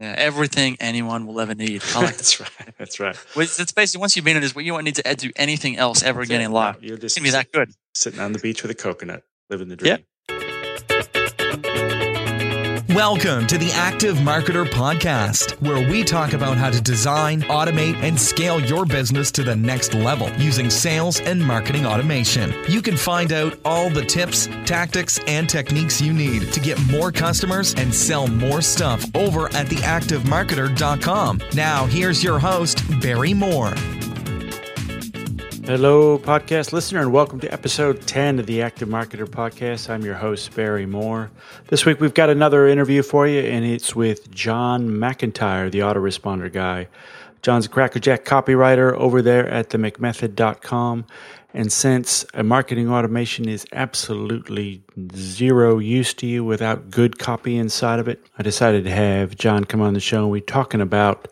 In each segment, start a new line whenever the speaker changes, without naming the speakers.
Yeah, everything anyone will ever need. Like
That's right. That's right.
It's basically once you've been in this, you won't need to do anything else ever
That's
again
it.
in life.
You're
It's
just
gonna be that good.
sitting on the beach with a coconut, living the dream.
Welcome to the Active Marketer Podcast, where we talk about how to design, automate, and scale your business to the next level using sales and marketing automation. You can find out all the tips, tactics, and techniques you need to get more customers and sell more stuff over at theactivemarketer.com. Now, here's your host, Barry Moore.
Hello, podcast listener, and welcome to episode 10 of the Active Marketer Podcast. I'm your host, Barry Moore. This week we've got another interview for you, and it's with John McIntyre, the autoresponder guy. John's a crackerjack copywriter over there at themcmethod.com. And since a marketing automation is absolutely zero use to you without good copy inside of it, I decided to have John come on the show and we're talking about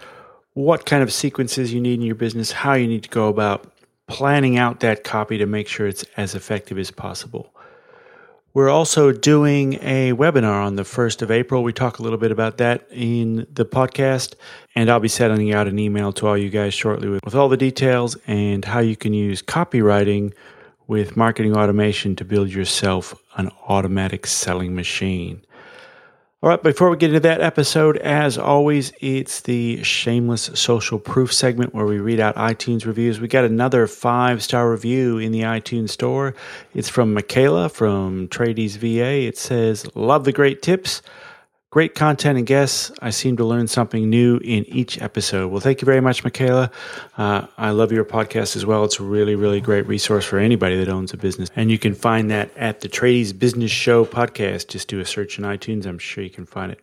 what kind of sequences you need in your business, how you need to go about planning out that copy to make sure it's as effective as possible. We're also doing a webinar on the 1st of April. We talk a little bit about that in the podcast, and I'll be sending out an email to all you guys shortly with, with all the details and how you can use copywriting with marketing automation to build yourself an automatic selling machine. All right, before we get into that episode, as always, it's the shameless social proof segment where we read out iTunes reviews. We got another five star review in the iTunes store. It's from Michaela from Tradies VA. It says, Love the great tips. Great content and guests. I seem to learn something new in each episode. Well, thank you very much, Michaela. Uh, I love your podcast as well. It's a really, really great resource for anybody that owns a business. And you can find that at the Tradies Business Show podcast. Just do a search in iTunes. I'm sure you can find it.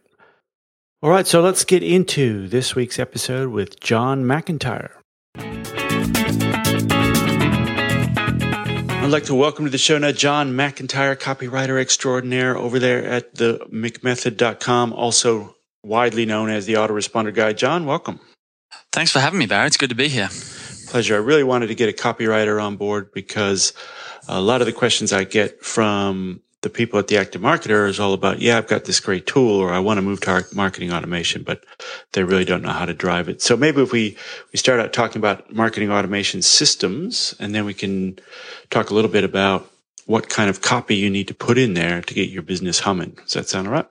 All right, so let's get into this week's episode with John McIntyre. I'd like to welcome to the show now John McIntyre, copywriter extraordinaire over there at the McMethod.com, also widely known as the autoresponder guy. John, welcome.
Thanks for having me, Barry. It's good to be here.
Pleasure. I really wanted to get a copywriter on board because a lot of the questions I get from the people at the active marketer is all about, yeah, I've got this great tool or I want to move to marketing automation, but they really don't know how to drive it. So maybe if we, we start out talking about marketing automation systems and then we can talk a little bit about what kind of copy you need to put in there to get your business humming. Does that sound all right?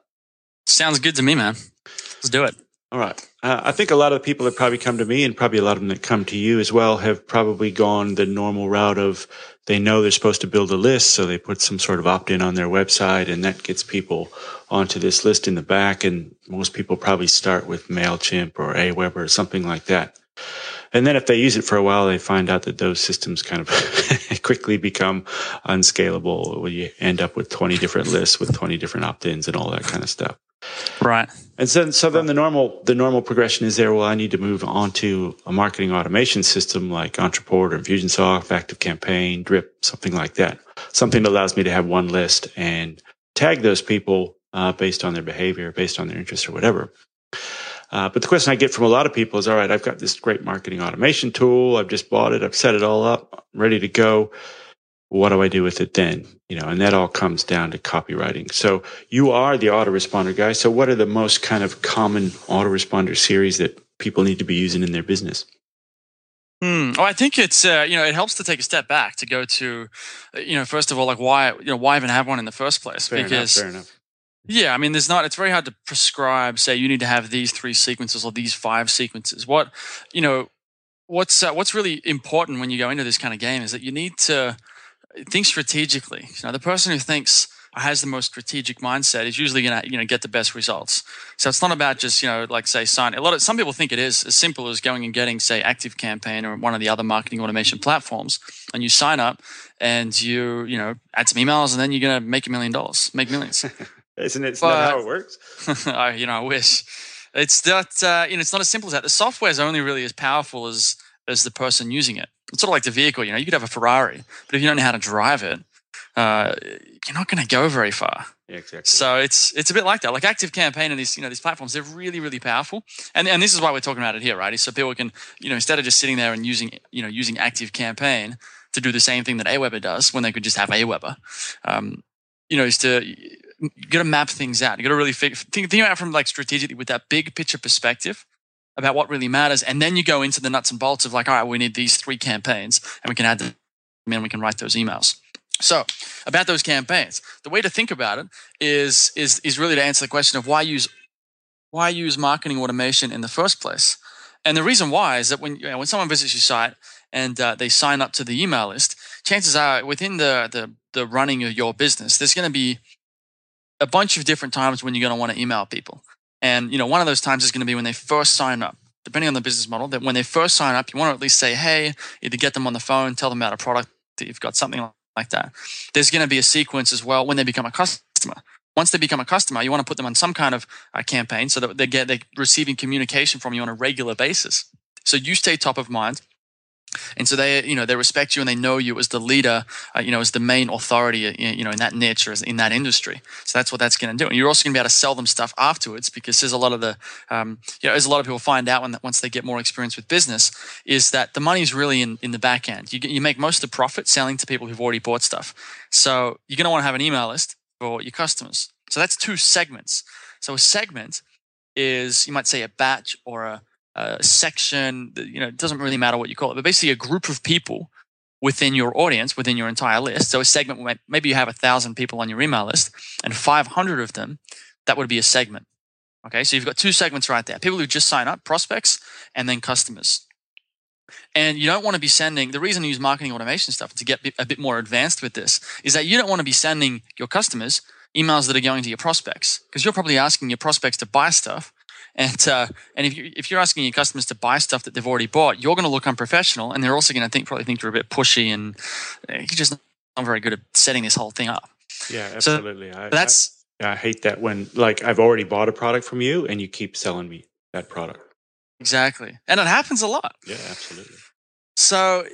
Sounds good to me, man. Let's do it.
All right. Uh, I think a lot of people that probably come to me and probably a lot of them that come to you as well have probably gone the normal route of they know they're supposed to build a list. So they put some sort of opt in on their website and that gets people onto this list in the back. And most people probably start with MailChimp or Aweber or something like that. And then if they use it for a while, they find out that those systems kind of quickly become unscalable. You end up with 20 different lists with 20 different opt-ins and all that kind of stuff.
Right.
And so, so then the normal the normal progression is there. Well, I need to move on to a marketing automation system like Ontraport or Infusionsoft, Active Campaign, Drip, something like that. Something that allows me to have one list and tag those people uh, based on their behavior, based on their interests, or whatever. Uh, but the question I get from a lot of people is, all right, I've got this great marketing automation tool. I've just bought it. I've set it all up, I'm ready to go. What do I do with it then? You know, and that all comes down to copywriting. So you are the autoresponder guy. So what are the most kind of common autoresponder series that people need to be using in their business?
Hmm. Oh, I think it's uh, you know it helps to take a step back to go to, uh, you know, first of all, like why you know why even have one in the first place?
Fair
because
enough, fair enough.
Yeah, I mean, there's not. It's very hard to prescribe. Say you need to have these three sequences or these five sequences. What you know, what's uh, what's really important when you go into this kind of game is that you need to think strategically. You know, the person who thinks has the most strategic mindset is usually going to you know get the best results. So it's not about just you know like say sign. A lot of some people think it is as simple as going and getting say Active Campaign or one of the other marketing automation platforms, and you sign up and you you know add some emails, and then you're going to make a million dollars, make millions.
Isn't it?
But-
how it works?
I, you know, I wish. It's not. Uh, you know, it's not as simple as that. The software is only really as powerful as as the person using it. It's sort of like the vehicle. You know, you could have a Ferrari, but if you don't know how to drive it, uh, you're not going to go very far.
Yeah, exactly.
So it's it's a bit like that. Like Active Campaign and these you know these platforms, they're really really powerful. And and this is why we're talking about it here, right? Is so people can you know instead of just sitting there and using you know using Active Campaign to do the same thing that Aweber does when they could just have Aweber, um, you know, is to you got to map things out. You got to really think, think about it from like strategically with that big picture perspective about what really matters. And then you go into the nuts and bolts of like, all right, we need these three campaigns and we can add them and we can write those emails. So about those campaigns, the way to think about it is, is, is really to answer the question of why use, why use marketing automation in the first place? And the reason why is that when, you know, when someone visits your site and uh, they sign up to the email list, chances are within the, the, the running of your business, there's going to be a bunch of different times when you're going to want to email people. And you know, one of those times is going to be when they first sign up. Depending on the business model, that when they first sign up, you want to at least say, "Hey," either get them on the phone, tell them about a product that you've got, something like that. There's going to be a sequence as well when they become a customer. Once they become a customer, you want to put them on some kind of uh, campaign so that they get they're receiving communication from you on a regular basis. So you stay top of mind and so they you know they respect you and they know you as the leader uh, you know as the main authority uh, you know in that niche or in that industry. So that's what that's going to do. And you're also going to be able to sell them stuff afterwards because there's a lot of the um, you know as a lot of people find out when once they get more experience with business is that the money is really in, in the back end. You, you make most of the profit selling to people who've already bought stuff. So you're going to want to have an email list for your customers. So that's two segments. So a segment is you might say a batch or a section, you know, it doesn't really matter what you call it, but basically a group of people within your audience, within your entire list. So a segment, maybe you have a thousand people on your email list and 500 of them, that would be a segment. Okay. So you've got two segments right there. People who just sign up, prospects, and then customers. And you don't want to be sending, the reason you use marketing automation stuff to get a bit more advanced with this is that you don't want to be sending your customers emails that are going to your prospects because you're probably asking your prospects to buy stuff and uh, and if you if you're asking your customers to buy stuff that they've already bought, you're going to look unprofessional, and they're also going to think probably think you're a bit pushy and uh, you're just not very good at setting this whole thing up.
Yeah, absolutely. So
I, that's
I, I hate that when like I've already bought a product from you and you keep selling me that product.
Exactly, and it happens a lot.
Yeah, absolutely.
So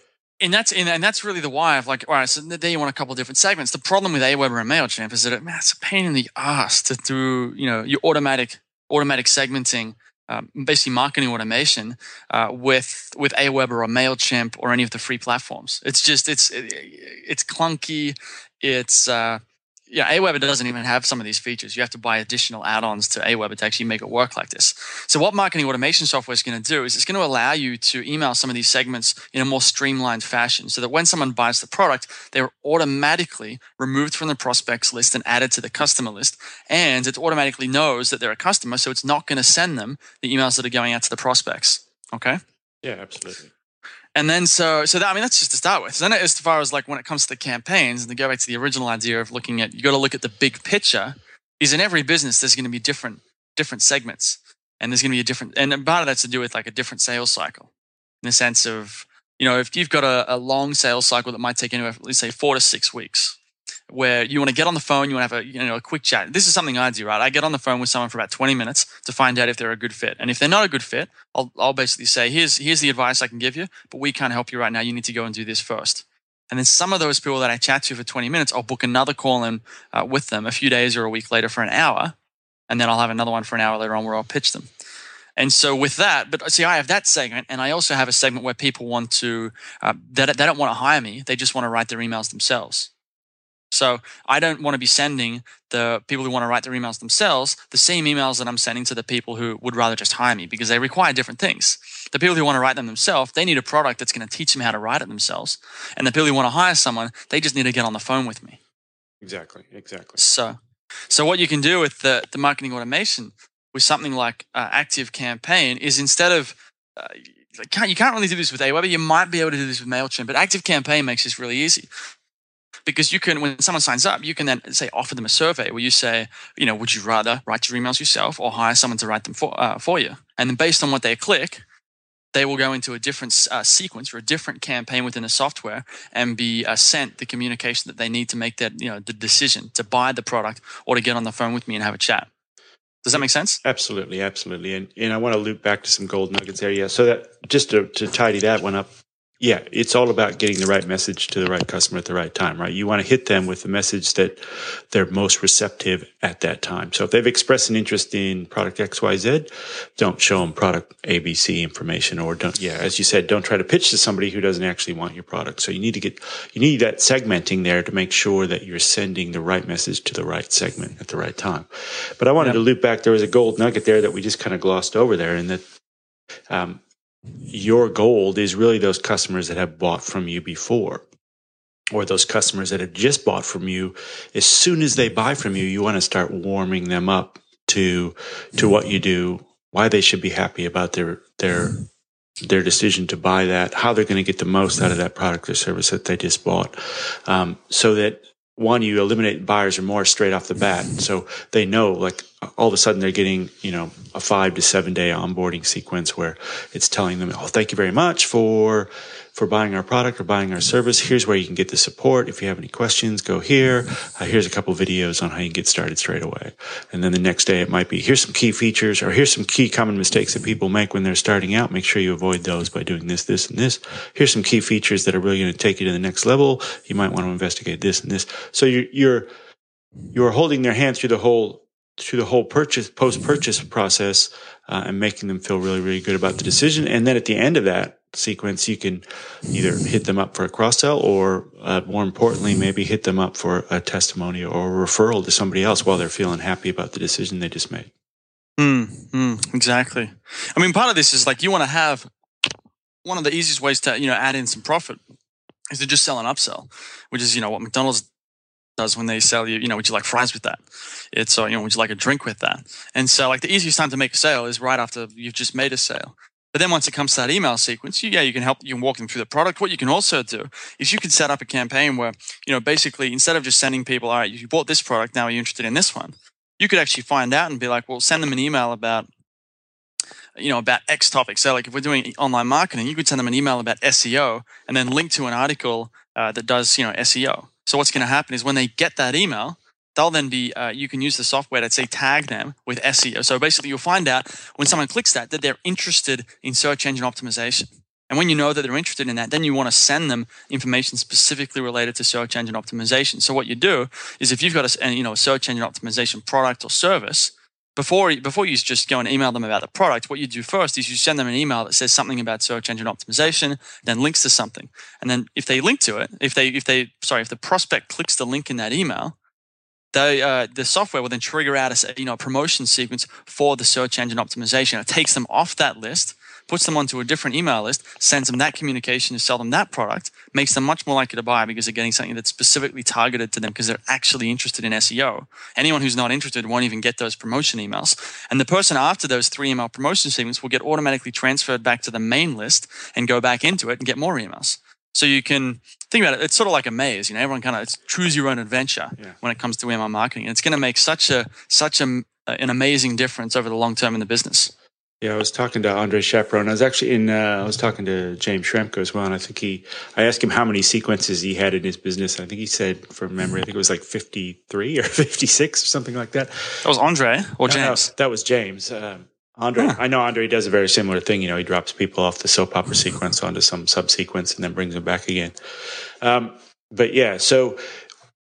and that's and, that's really the why of like all right so there you want a couple of different segments the problem with aweber and mailchimp is that it, man, it's a pain in the ass to do you know your automatic automatic segmenting, um, basically marketing automation uh, with with Aweber or Mailchimp or any of the free platforms. It's just it's it's clunky. It's uh, yeah, Aweber doesn't even have some of these features. You have to buy additional add-ons to Aweber to actually make it work like this. So what marketing automation software is going to do is it's going to allow you to email some of these segments in a more streamlined fashion so that when someone buys the product, they're automatically removed from the prospects list and added to the customer list. And it automatically knows that they're a customer, so it's not going to send them the emails that are going out to the prospects. Okay?
Yeah, absolutely.
And then so so that I mean that's just to start with. Then as far as like when it comes to the campaigns and to go back to the original idea of looking at you got to look at the big picture. Is in every business there's going to be different different segments, and there's going to be a different and part of that's to do with like a different sales cycle, in the sense of you know if you've got a, a long sales cycle that might take anywhere let's say four to six weeks, where you want to get on the phone, you want to have a you know a quick chat. This is something I do, right? I get on the phone with someone for about 20 minutes to find out if they're a good fit. And if they're not a good fit, I'll I'll basically say, here's here's the advice I can give you, but we can't help you right now. You need to go and do this first. And then some of those people that I chat to for 20 minutes, I'll book another call in uh, with them a few days or a week later for an hour, and then I'll have another one for an hour later on where I'll pitch them. And so with that, but see, I have that segment, and I also have a segment where people want to, uh, they, they don't want to hire me; they just want to write their emails themselves. So I don't want to be sending the people who want to write their emails themselves the same emails that I'm sending to the people who would rather just hire me because they require different things. The people who want to write them themselves, they need a product that's going to teach them how to write it themselves. And the people who want to hire someone, they just need to get on the phone with me.
Exactly, exactly.
So, so what you can do with the, the marketing automation with something like uh, Active Campaign is instead of uh, you can't really do this with Aweber. You might be able to do this with Mailchimp, but Active Campaign makes this really easy because you can when someone signs up you can then say offer them a survey where you say you know would you rather write your emails yourself or hire someone to write them for, uh, for you? And then based on what they click they will go into a different uh, sequence or a different campaign within the software and be uh, sent the communication that they need to make that you know the decision to buy the product or to get on the phone with me and have a chat. Does that make sense?
Absolutely absolutely. And, and i want to loop back to some gold nuggets there. Yeah so that just to, to tidy that one up yeah, it's all about getting the right message to the right customer at the right time, right? You want to hit them with the message that they're most receptive at that time. So if they've expressed an interest in product XYZ, don't show them product ABC information or don't, yeah, as you said, don't try to pitch to somebody who doesn't actually want your product. So you need to get, you need that segmenting there to make sure that you're sending the right message to the right segment at the right time. But I wanted yep. to loop back. There was a gold nugget there that we just kind of glossed over there and that, um, your gold is really those customers that have bought from you before or those customers that have just bought from you as soon as they buy from you you want to start warming them up to to what you do why they should be happy about their their their decision to buy that how they're going to get the most out of that product or service that they just bought um, so that one, you eliminate buyer's remorse straight off the bat. So they know, like, all of a sudden they're getting, you know, a five to seven day onboarding sequence where it's telling them, oh, thank you very much for for buying our product or buying our service. Here's where you can get the support. If you have any questions, go here. Uh, here's a couple videos on how you get started straight away. And then the next day it might be here's some key features or here's some key common mistakes that people make when they're starting out. Make sure you avoid those by doing this, this, and this. Here's some key features that are really going to take you to the next level. You might want to investigate this and this. So you're, you're, you're holding their hand through the whole through the whole purchase post purchase process uh, and making them feel really really good about the decision and then at the end of that sequence, you can either hit them up for a cross sell or, uh, more importantly, maybe hit them up for a testimonial or a referral to somebody else while they're feeling happy about the decision they just made.
Mm, mm, exactly. I mean, part of this is like you want to have one of the easiest ways to you know add in some profit is to just sell an upsell, which is you know what McDonald's does when they sell you, you know, would you like fries with that? It's, uh, you know, would you like a drink with that? And so, like, the easiest time to make a sale is right after you've just made a sale. But then once it comes to that email sequence, you, yeah, you can help, you can walk them through the product. What you can also do is you can set up a campaign where, you know, basically instead of just sending people, all right, you bought this product, now are you interested in this one? You could actually find out and be like, well, send them an email about, you know, about X topic. So like if we're doing online marketing, you could send them an email about SEO and then link to an article uh, that does, you know, SEO. So what's going to happen is when they get that email, they'll then be uh, you can use the software to say tag them with SEO. So basically, you'll find out when someone clicks that that they're interested in search engine optimization. And when you know that they're interested in that, then you want to send them information specifically related to search engine optimization. So what you do is if you've got a you know a search engine optimization product or service, before before you just go and email them about the product, what you do first is you send them an email that says something about search engine optimization, then links to something, and then if they link to it, if they if they sorry if the prospect clicks the link in that email, they, uh, the software will then trigger out a you know a promotion sequence for the search engine optimization. It takes them off that list, puts them onto a different email list, sends them that communication to sell them that product, makes them much more likely to buy because they're getting something that's specifically targeted to them because they're actually interested in SEO. Anyone who's not interested won't even get those promotion emails. And the person after those three email promotion segments will get automatically transferred back to the main list and go back into it and get more emails. So you can think about it. It's sort of like a maze. You know, everyone kind of it's choose your own adventure yeah. when it comes to email marketing. And it's going to make such a such a, an amazing difference over the long term in the business.
Yeah, I was talking to Andre Chaperon. I was actually in. Uh, I was talking to James Schramko as well, and I think he. I asked him how many sequences he had in his business. I think he said, from memory, I think it was like fifty-three or fifty-six or something like that.
That was Andre or James.
No, that was James. Um, Andre, huh. I know Andre does a very similar thing. You know, he drops people off the soap opera sequence onto some subsequence and then brings them back again. Um, but yeah, so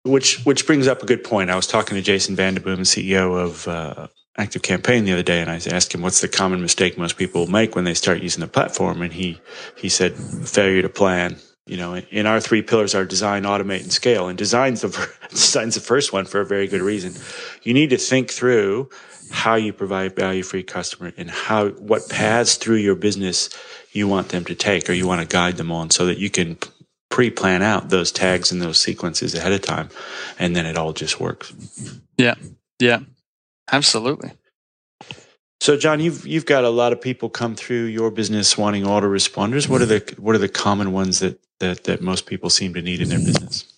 which which brings up a good point. I was talking to Jason VandeBoom, the CEO of uh, Active Campaign, the other day, and I asked him what's the common mistake most people make when they start using the platform, and he he said failure to plan. You know, in our three pillars are design, automate, and scale. And design's the design's the first one for a very good reason. You need to think through how you provide value for your customer and how what paths through your business you want them to take or you want to guide them on so that you can pre-plan out those tags and those sequences ahead of time and then it all just works.
Yeah. Yeah. Absolutely.
So john you've you've got a lot of people come through your business wanting autoresponders. What are the what are the common ones that that that most people seem to need in their business?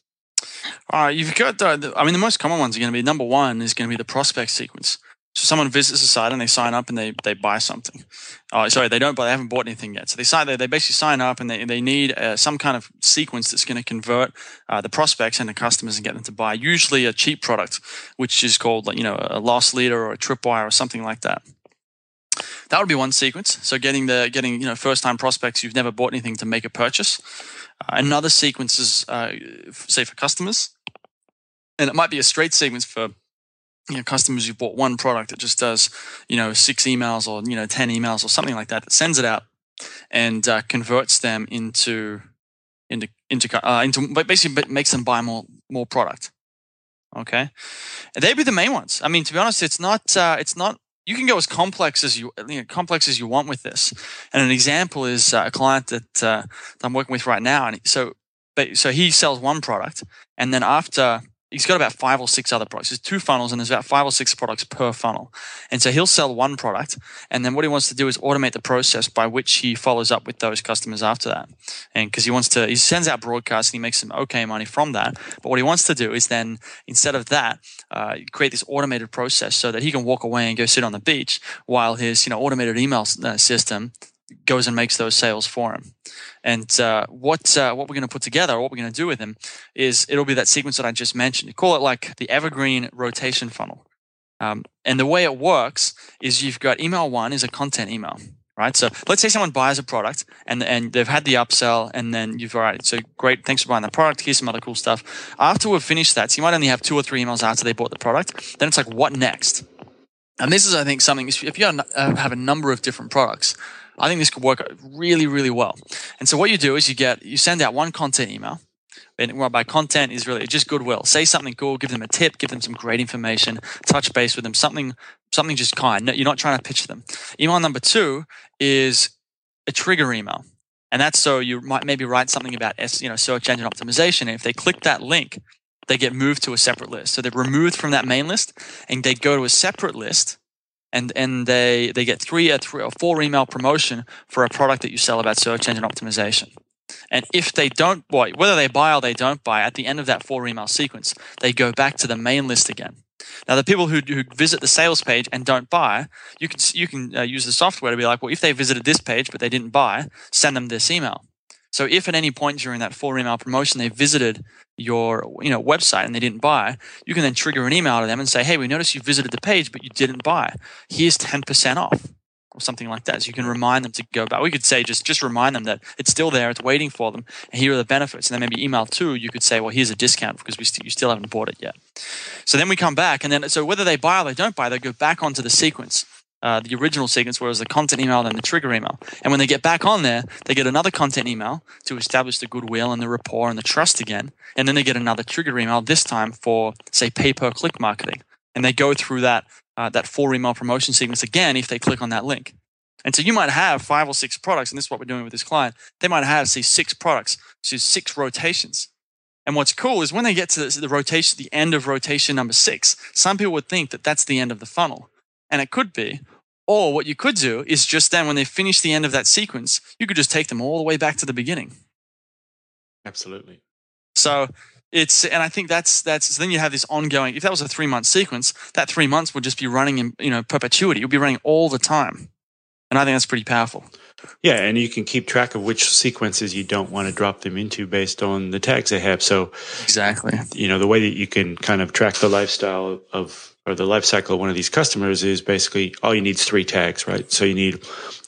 Uh, you've got the, I mean, the most common ones are going to be number one is going to be the prospect sequence. So someone visits the site and they sign up and they, they buy something. Oh, sorry, they don't, but they haven't bought anything yet. So they sign, they, they basically sign up and they, they need uh, some kind of sequence that's going to convert uh, the prospects into customers and get them to buy. Usually a cheap product, which is called, you know, a loss leader or a tripwire or something like that. That would be one sequence. So getting the getting you know first time prospects who've never bought anything to make a purchase. Uh, another sequence is uh, say for customers, and it might be a straight sequence for you know customers who bought one product that just does you know six emails or you know ten emails or something like that that sends it out and uh, converts them into into into uh, into basically makes them buy more more product. Okay, and they'd be the main ones. I mean, to be honest, it's not uh, it's not. You can go as complex as you, you know, complex as you want with this. And an example is uh, a client that, uh, that I'm working with right now, and so so he sells one product, and then after he's got about five or six other products. There's two funnels and there's about five or six products per funnel. And so he'll sell one product. And then what he wants to do is automate the process by which he follows up with those customers after that. And because he wants to, he sends out broadcasts and he makes some okay money from that. But what he wants to do is then, instead of that, uh, create this automated process so that he can walk away and go sit on the beach while his, you know, automated email uh, system goes and makes those sales for him. And uh, what uh, what we're going to put together, what we're going to do with them, is it'll be that sequence that I just mentioned. Call it like the evergreen rotation funnel. Um, and the way it works is you've got email one is a content email, right? So let's say someone buys a product and and they've had the upsell, and then you've all right. So great, thanks for buying the product. Here's some other cool stuff. After we've finished that, so you might only have two or three emails after they bought the product. Then it's like, what next? And this is, I think, something. If you have a number of different products, I think this could work really, really well. And so what you do is you get you send out one content email. And by content is really just goodwill. Say something cool, give them a tip, give them some great information, touch base with them, something something just kind. You're not trying to pitch them. Email number two is a trigger email. And that's so you might maybe write something about you know search engine optimization. And if they click that link, they get moved to a separate list. So they're removed from that main list and they go to a separate list and and they they get three or three or four email promotion for a product that you sell about search engine optimization. And if they don't buy, whether they buy or they don't buy, at the end of that four email sequence, they go back to the main list again. Now, the people who, who visit the sales page and don't buy, you can you can uh, use the software to be like, well, if they visited this page but they didn't buy, send them this email. So if at any point during that four email promotion they visited your you know website and they didn't buy, you can then trigger an email to them and say, "Hey, we noticed you visited the page but you didn't buy. Here's 10% off." Or something like that. So you can remind them to go back. We could say just just remind them that it's still there, it's waiting for them, and here are the benefits. And then maybe email two, you could say, well, here's a discount because we st- you still haven't bought it yet. So then we come back, and then so whether they buy or they don't buy, they go back onto the sequence uh, the original sequence was the content email and the trigger email. And when they get back on there, they get another content email to establish the goodwill and the rapport and the trust again. And then they get another trigger email, this time for, say, pay per click marketing. And they go through that, uh, that four email promotion sequence again if they click on that link. And so you might have five or six products, and this is what we're doing with this client. They might have, say, six products, so six rotations. And what's cool is when they get to the rotation, the end of rotation number six, some people would think that that's the end of the funnel. And it could be. Or what you could do is just then, when they finish the end of that sequence, you could just take them all the way back to the beginning.
Absolutely.
So it's, and I think that's, that's, so then you have this ongoing, if that was a three month sequence, that three months would just be running in, you know, perpetuity. It would be running all the time. And I think that's pretty powerful.
Yeah, and you can keep track of which sequences you don't want to drop them into based on the tags they have. So,
exactly,
you know, the way that you can kind of track the lifestyle of or the life cycle of one of these customers is basically all you need is three tags, right? So you need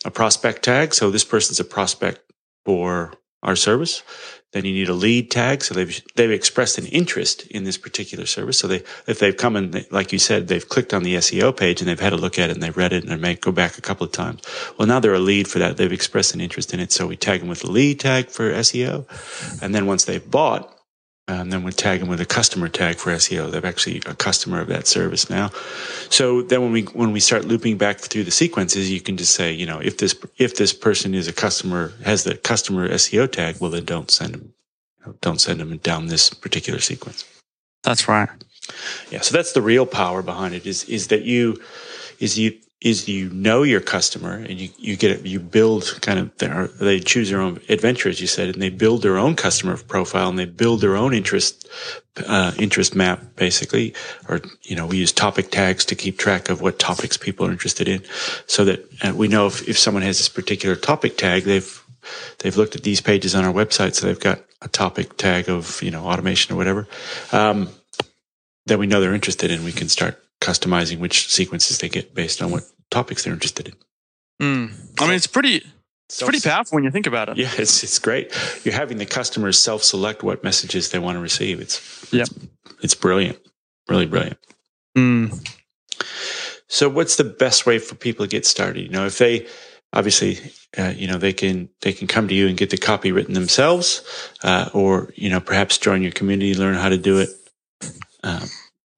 a prospect tag. So this person's a prospect for our service. Then you need a lead tag. So they've, they've expressed an interest in this particular service. So they, if they've come and, like you said, they've clicked on the SEO page and they've had a look at it and they've read it and they may go back a couple of times. Well, now they're a lead for that. They've expressed an interest in it. So we tag them with the lead tag for SEO. And then once they've bought, and um, then we tag them with a customer tag for SEO. They're actually a customer of that service now. So then when we when we start looping back through the sequences, you can just say, you know, if this if this person is a customer has the customer SEO tag, well then don't send them don't send them down this particular sequence.
That's right.
Yeah. So that's the real power behind it is is that you is you is you know your customer and you, you get it, you build kind of their, they choose their own adventure, as you said, and they build their own customer profile and they build their own interest, uh, interest map, basically. Or, you know, we use topic tags to keep track of what topics people are interested in so that uh, we know if, if someone has this particular topic tag, they've, they've looked at these pages on our website. So they've got a topic tag of, you know, automation or whatever. Um, that we know they're interested in, we can start customizing which sequences they get based on what topics they're interested in.
Mm. I mean, it's pretty, it's pretty powerful when you think about it.
Yeah, it's it's great. You're having the customers self-select what messages they want to receive. It's
yeah,
it's, it's brilliant, really brilliant.
Mm.
So, what's the best way for people to get started? You know, if they obviously, uh, you know, they can they can come to you and get the copy written themselves, uh, or you know, perhaps join your community, learn how to do it um,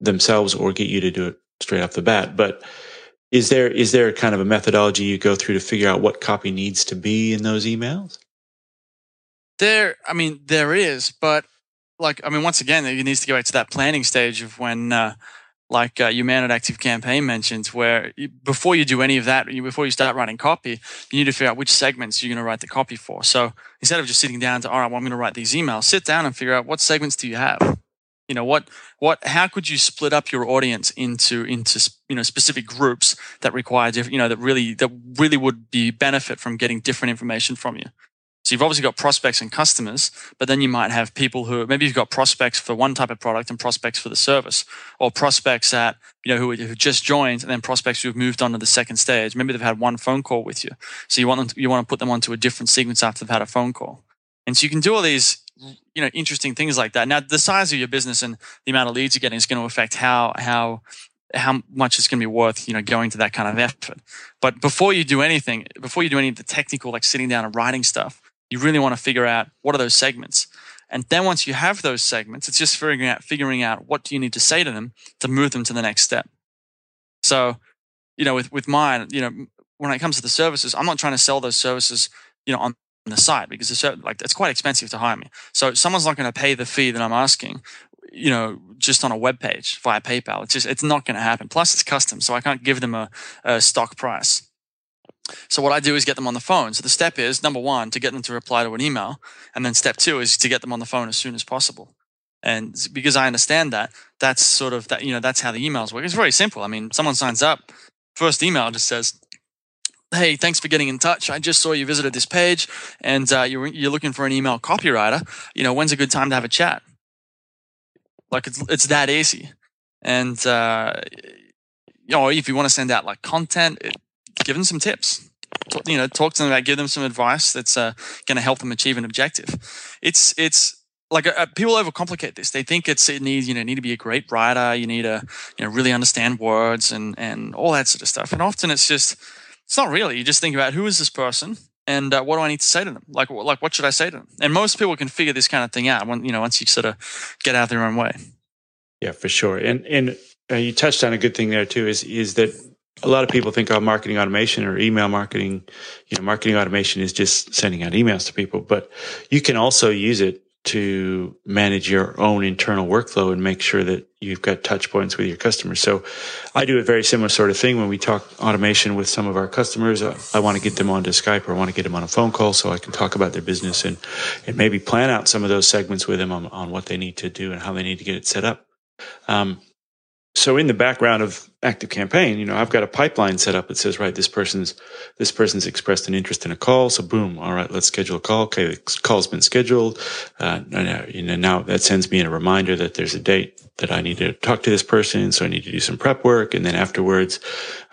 themselves, or get you to do it straight off the bat. But is there is there kind of a methodology you go through to figure out what copy needs to be in those emails?
There, I mean, there is, but like, I mean, once again, it needs to go back to that planning stage of when, uh, like uh, your man at Active Campaign mentions, where you, before you do any of that, you, before you start writing copy, you need to figure out which segments you're going to write the copy for. So instead of just sitting down to, all right, well, I'm going to write these emails, sit down and figure out what segments do you have you know what what how could you split up your audience into into you know specific groups that require different you know that really that really would be benefit from getting different information from you? So you've obviously got prospects and customers but then you might have people who maybe you've got prospects for one type of product and prospects for the service or prospects that you know who, who just joined and then prospects who have moved on to the second stage. Maybe they've had one phone call with you. So you want them to, you want to put them onto a different sequence after they've had a phone call. And so you can do all these you know interesting things like that. Now, the size of your business and the amount of leads you're getting is going to affect how how how much it's going to be worth you know going to that kind of effort. But before you do anything, before you do any of the technical like sitting down and writing stuff, you really want to figure out what are those segments. And then once you have those segments, it's just figuring out figuring out what do you need to say to them to move them to the next step. So, you know, with with mine, you know, when it comes to the services, I'm not trying to sell those services, you know, on the site because it's like it's quite expensive to hire me. So someone's not going to pay the fee that I'm asking, you know, just on a web page via PayPal. It's just it's not going to happen. Plus, it's custom, so I can't give them a, a stock price. So what I do is get them on the phone. So the step is number one to get them to reply to an email, and then step two is to get them on the phone as soon as possible. And because I understand that, that's sort of that you know that's how the emails work. It's very simple. I mean, someone signs up, first email just says, hey, thanks for getting in touch. I just saw you visited this page and uh, you're, you're looking for an email copywriter. You know, when's a good time to have a chat? Like it's, it's that easy. And, uh, you know, if you want to send out like content, it, give them some tips. Talk, you know, talk to them about, give them some advice that's uh, going to help them achieve an objective. It's, it's, like uh, people overcomplicate this. They think it's it needs you know need to be a great writer. You need to you know really understand words and and all that sort of stuff. And often it's just it's not really. You just think about who is this person and uh, what do I need to say to them? Like, like what should I say to them? And most people can figure this kind of thing out when you know once you sort of get out their own way.
Yeah, for sure. And and uh, you touched on a good thing there too. Is is that a lot of people think of marketing automation or email marketing. You know, marketing automation is just sending out emails to people, but you can also use it to manage your own internal workflow and make sure that you've got touch points with your customers. So I do a very similar sort of thing when we talk automation with some of our customers. I, I want to get them onto Skype or I want to get them on a phone call so I can talk about their business and, and maybe plan out some of those segments with them on, on what they need to do and how they need to get it set up. Um, so in the background of active campaign you know i've got a pipeline set up that says right this person's this person's expressed an interest in a call. So boom all right let's schedule a call. Okay the call's been scheduled. Uh, you know now that sends me a reminder that there's a date that i need to talk to this person. So i need to do some prep work. And then afterwards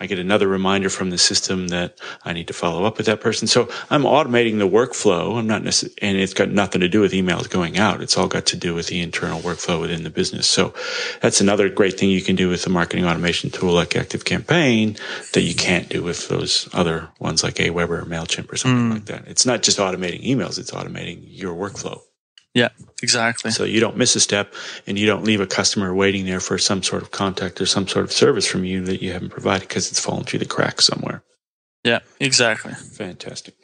i get another reminder from the system that i need to follow up with that person so i'm automating the workflow i'm not necessarily and it's got nothing to do with emails going out it's all got to do with the internal workflow within the business so that's another great thing you can do with a marketing automation tool tool like Active Campaign that you can't do with those other ones like Aweber or MailChimp or something mm. like that. It's not just automating emails, it's automating your workflow.
Yeah, exactly.
So you don't miss a step and you don't leave a customer waiting there for some sort of contact or some sort of service from you that you haven't provided because it's fallen through the cracks somewhere.
Yeah, exactly.
Fantastic.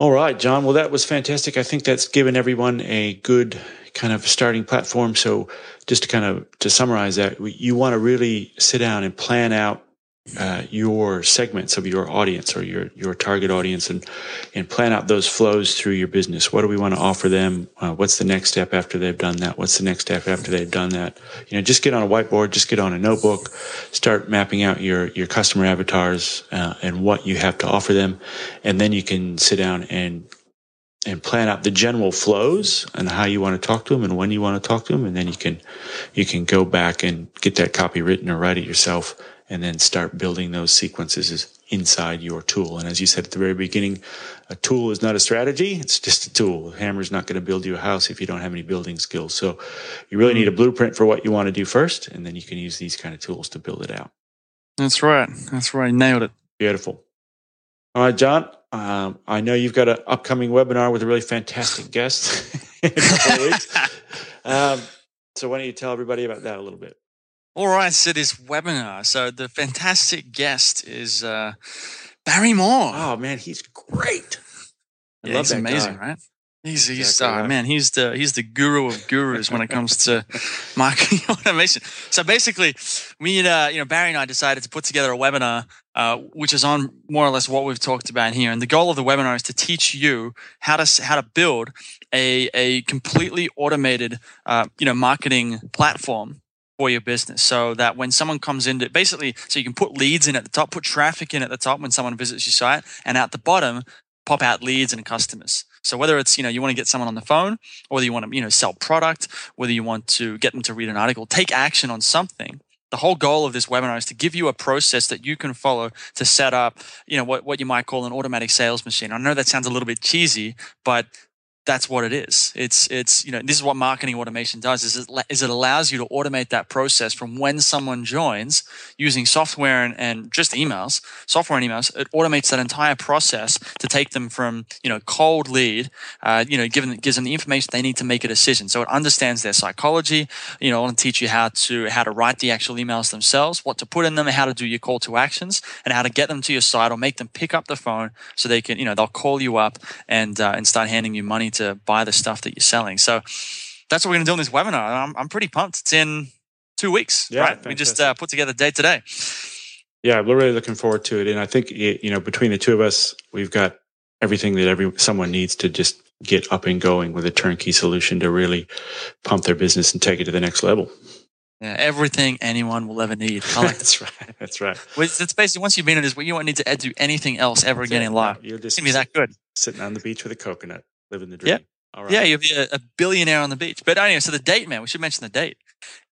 All right, John. Well, that was fantastic. I think that's given everyone a good kind of starting platform. So just to kind of to summarize that, you want to really sit down and plan out uh, your segments of your audience or your your target audience and and plan out those flows through your business. What do we want to offer them? Uh, what's the next step after they've done that? What's the next step after they've done that? You know, just get on a whiteboard, just get on a notebook, start mapping out your your customer avatars uh, and what you have to offer them, and then you can sit down and and plan out the general flows and how you want to talk to them and when you want to talk to them and then you can you can go back and get that copy written or write it yourself and then start building those sequences inside your tool. And as you said at the very beginning, a tool is not a strategy. It's just a tool. A hammer's not going to build you a house if you don't have any building skills. So you really need a blueprint for what you want to do first. And then you can use these kind of tools to build it out.
That's right. That's right. Nailed it.
Beautiful. All right, John. Um, I know you've got an upcoming webinar with a really fantastic guest in a couple of weeks. Um, so why don't you tell everybody about that a little bit?
All right, so this webinar. So the fantastic guest is uh, Barry Moore.
Oh man, he's great.
I yeah, he's amazing, guy. right? He's he's exactly uh, right. man, he's the he's the guru of gurus when it comes to marketing automation. So basically, we uh, you know Barry and I decided to put together a webinar, uh, which is on more or less what we've talked about here. And the goal of the webinar is to teach you how to how to build a a completely automated uh, you know marketing platform for your business so that when someone comes in to basically so you can put leads in at the top put traffic in at the top when someone visits your site and at the bottom pop out leads and customers so whether it's you know you want to get someone on the phone or whether you want to you know sell product whether you want to get them to read an article take action on something the whole goal of this webinar is to give you a process that you can follow to set up, you know, what, what you might call an automatic sales machine. I know that sounds a little bit cheesy, but that's what it is. It's it's you know this is what marketing automation does is it, is it allows you to automate that process from when someone joins using software and, and just emails, software and emails. It automates that entire process to take them from you know cold lead, uh, you know, given gives them the information they need to make a decision. So it understands their psychology. You know, and teach you how to how to write the actual emails themselves, what to put in them, how to do your call to actions, and how to get them to your site or make them pick up the phone so they can you know they'll call you up and uh, and start handing you money to buy the stuff that you're selling. So that's what we're going to do in this webinar. I'm, I'm pretty pumped. It's in two weeks, yeah, right? Fantastic. We just uh, put together day today.
Yeah, we're really looking forward to it. And I think, you know, between the two of us, we've got everything that every someone needs to just get up and going with a turnkey solution to really pump their business and take it to the next level.
Yeah, everything anyone will ever need.
Like That's right. That's right.
It's basically once you've been in this, you won't need to do anything else ever again in life. You'll just gonna be that good.
Sitting on the beach with a coconut living the dream.
Yeah. All right. Yeah, you'll be a, a, billionaire on the beach. But anyway, so the date, man, we should mention the date.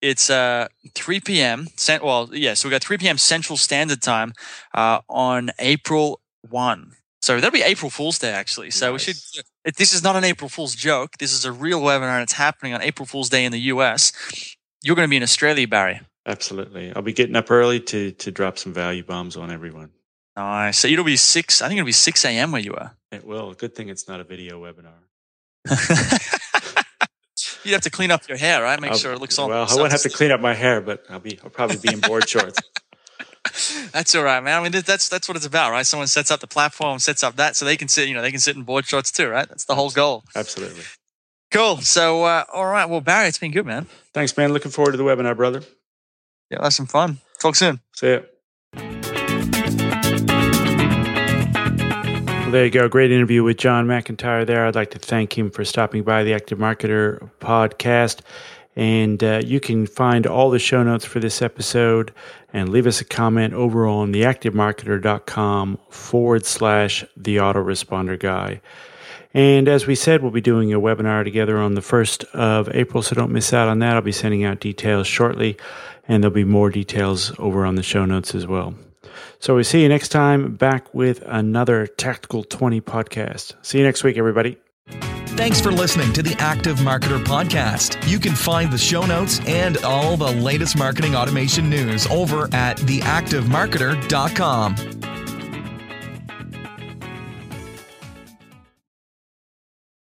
It's uh, 3 p.m. Well, yeah, so we got 3 p.m. Central Standard Time uh, on April 1. So that'll be April Fool's Day, actually. So nice. we should. This is not an April Fool's joke. This is a real webinar, and it's happening on April Fool's Day in the U.S. You're going to be in Australia, Barry.
Absolutely. I'll be getting up early to to drop some value bombs on everyone.
Nice. So it'll be six. I think it'll be six a.m. where you are.
It will. Good thing it's not a video webinar.
You'd have to clean up your hair, right? Make I'll, sure it looks all.
Well, I won't have to clean up my hair, but I'll be. I'll probably be in board shorts.
That's all right, man. I mean, that's that's what it's about, right? Someone sets up the platform, sets up that, so they can sit. You know, they can sit in board shorts too, right? That's the whole goal.
Absolutely.
Cool. So, uh, all right. Well, Barry, it's been good, man.
Thanks, man. Looking forward to the webinar, brother.
Yeah, that's some fun. Talk soon.
See ya. Well, there you go. Great interview with John McIntyre there. I'd like to thank him for stopping by the Active Marketer podcast. And uh, you can find all the show notes for this episode and leave us a comment over on theactivemarketer.com forward slash the autoresponder guy. And as we said, we'll be doing a webinar together on the 1st of April, so don't miss out on that. I'll be sending out details shortly, and there'll be more details over on the show notes as well. So we see you next time back with another Tactical 20 podcast. See you next week, everybody.
Thanks for listening to the Active Marketer Podcast. You can find the show notes and all the latest marketing automation news over at theactivemarketer.com.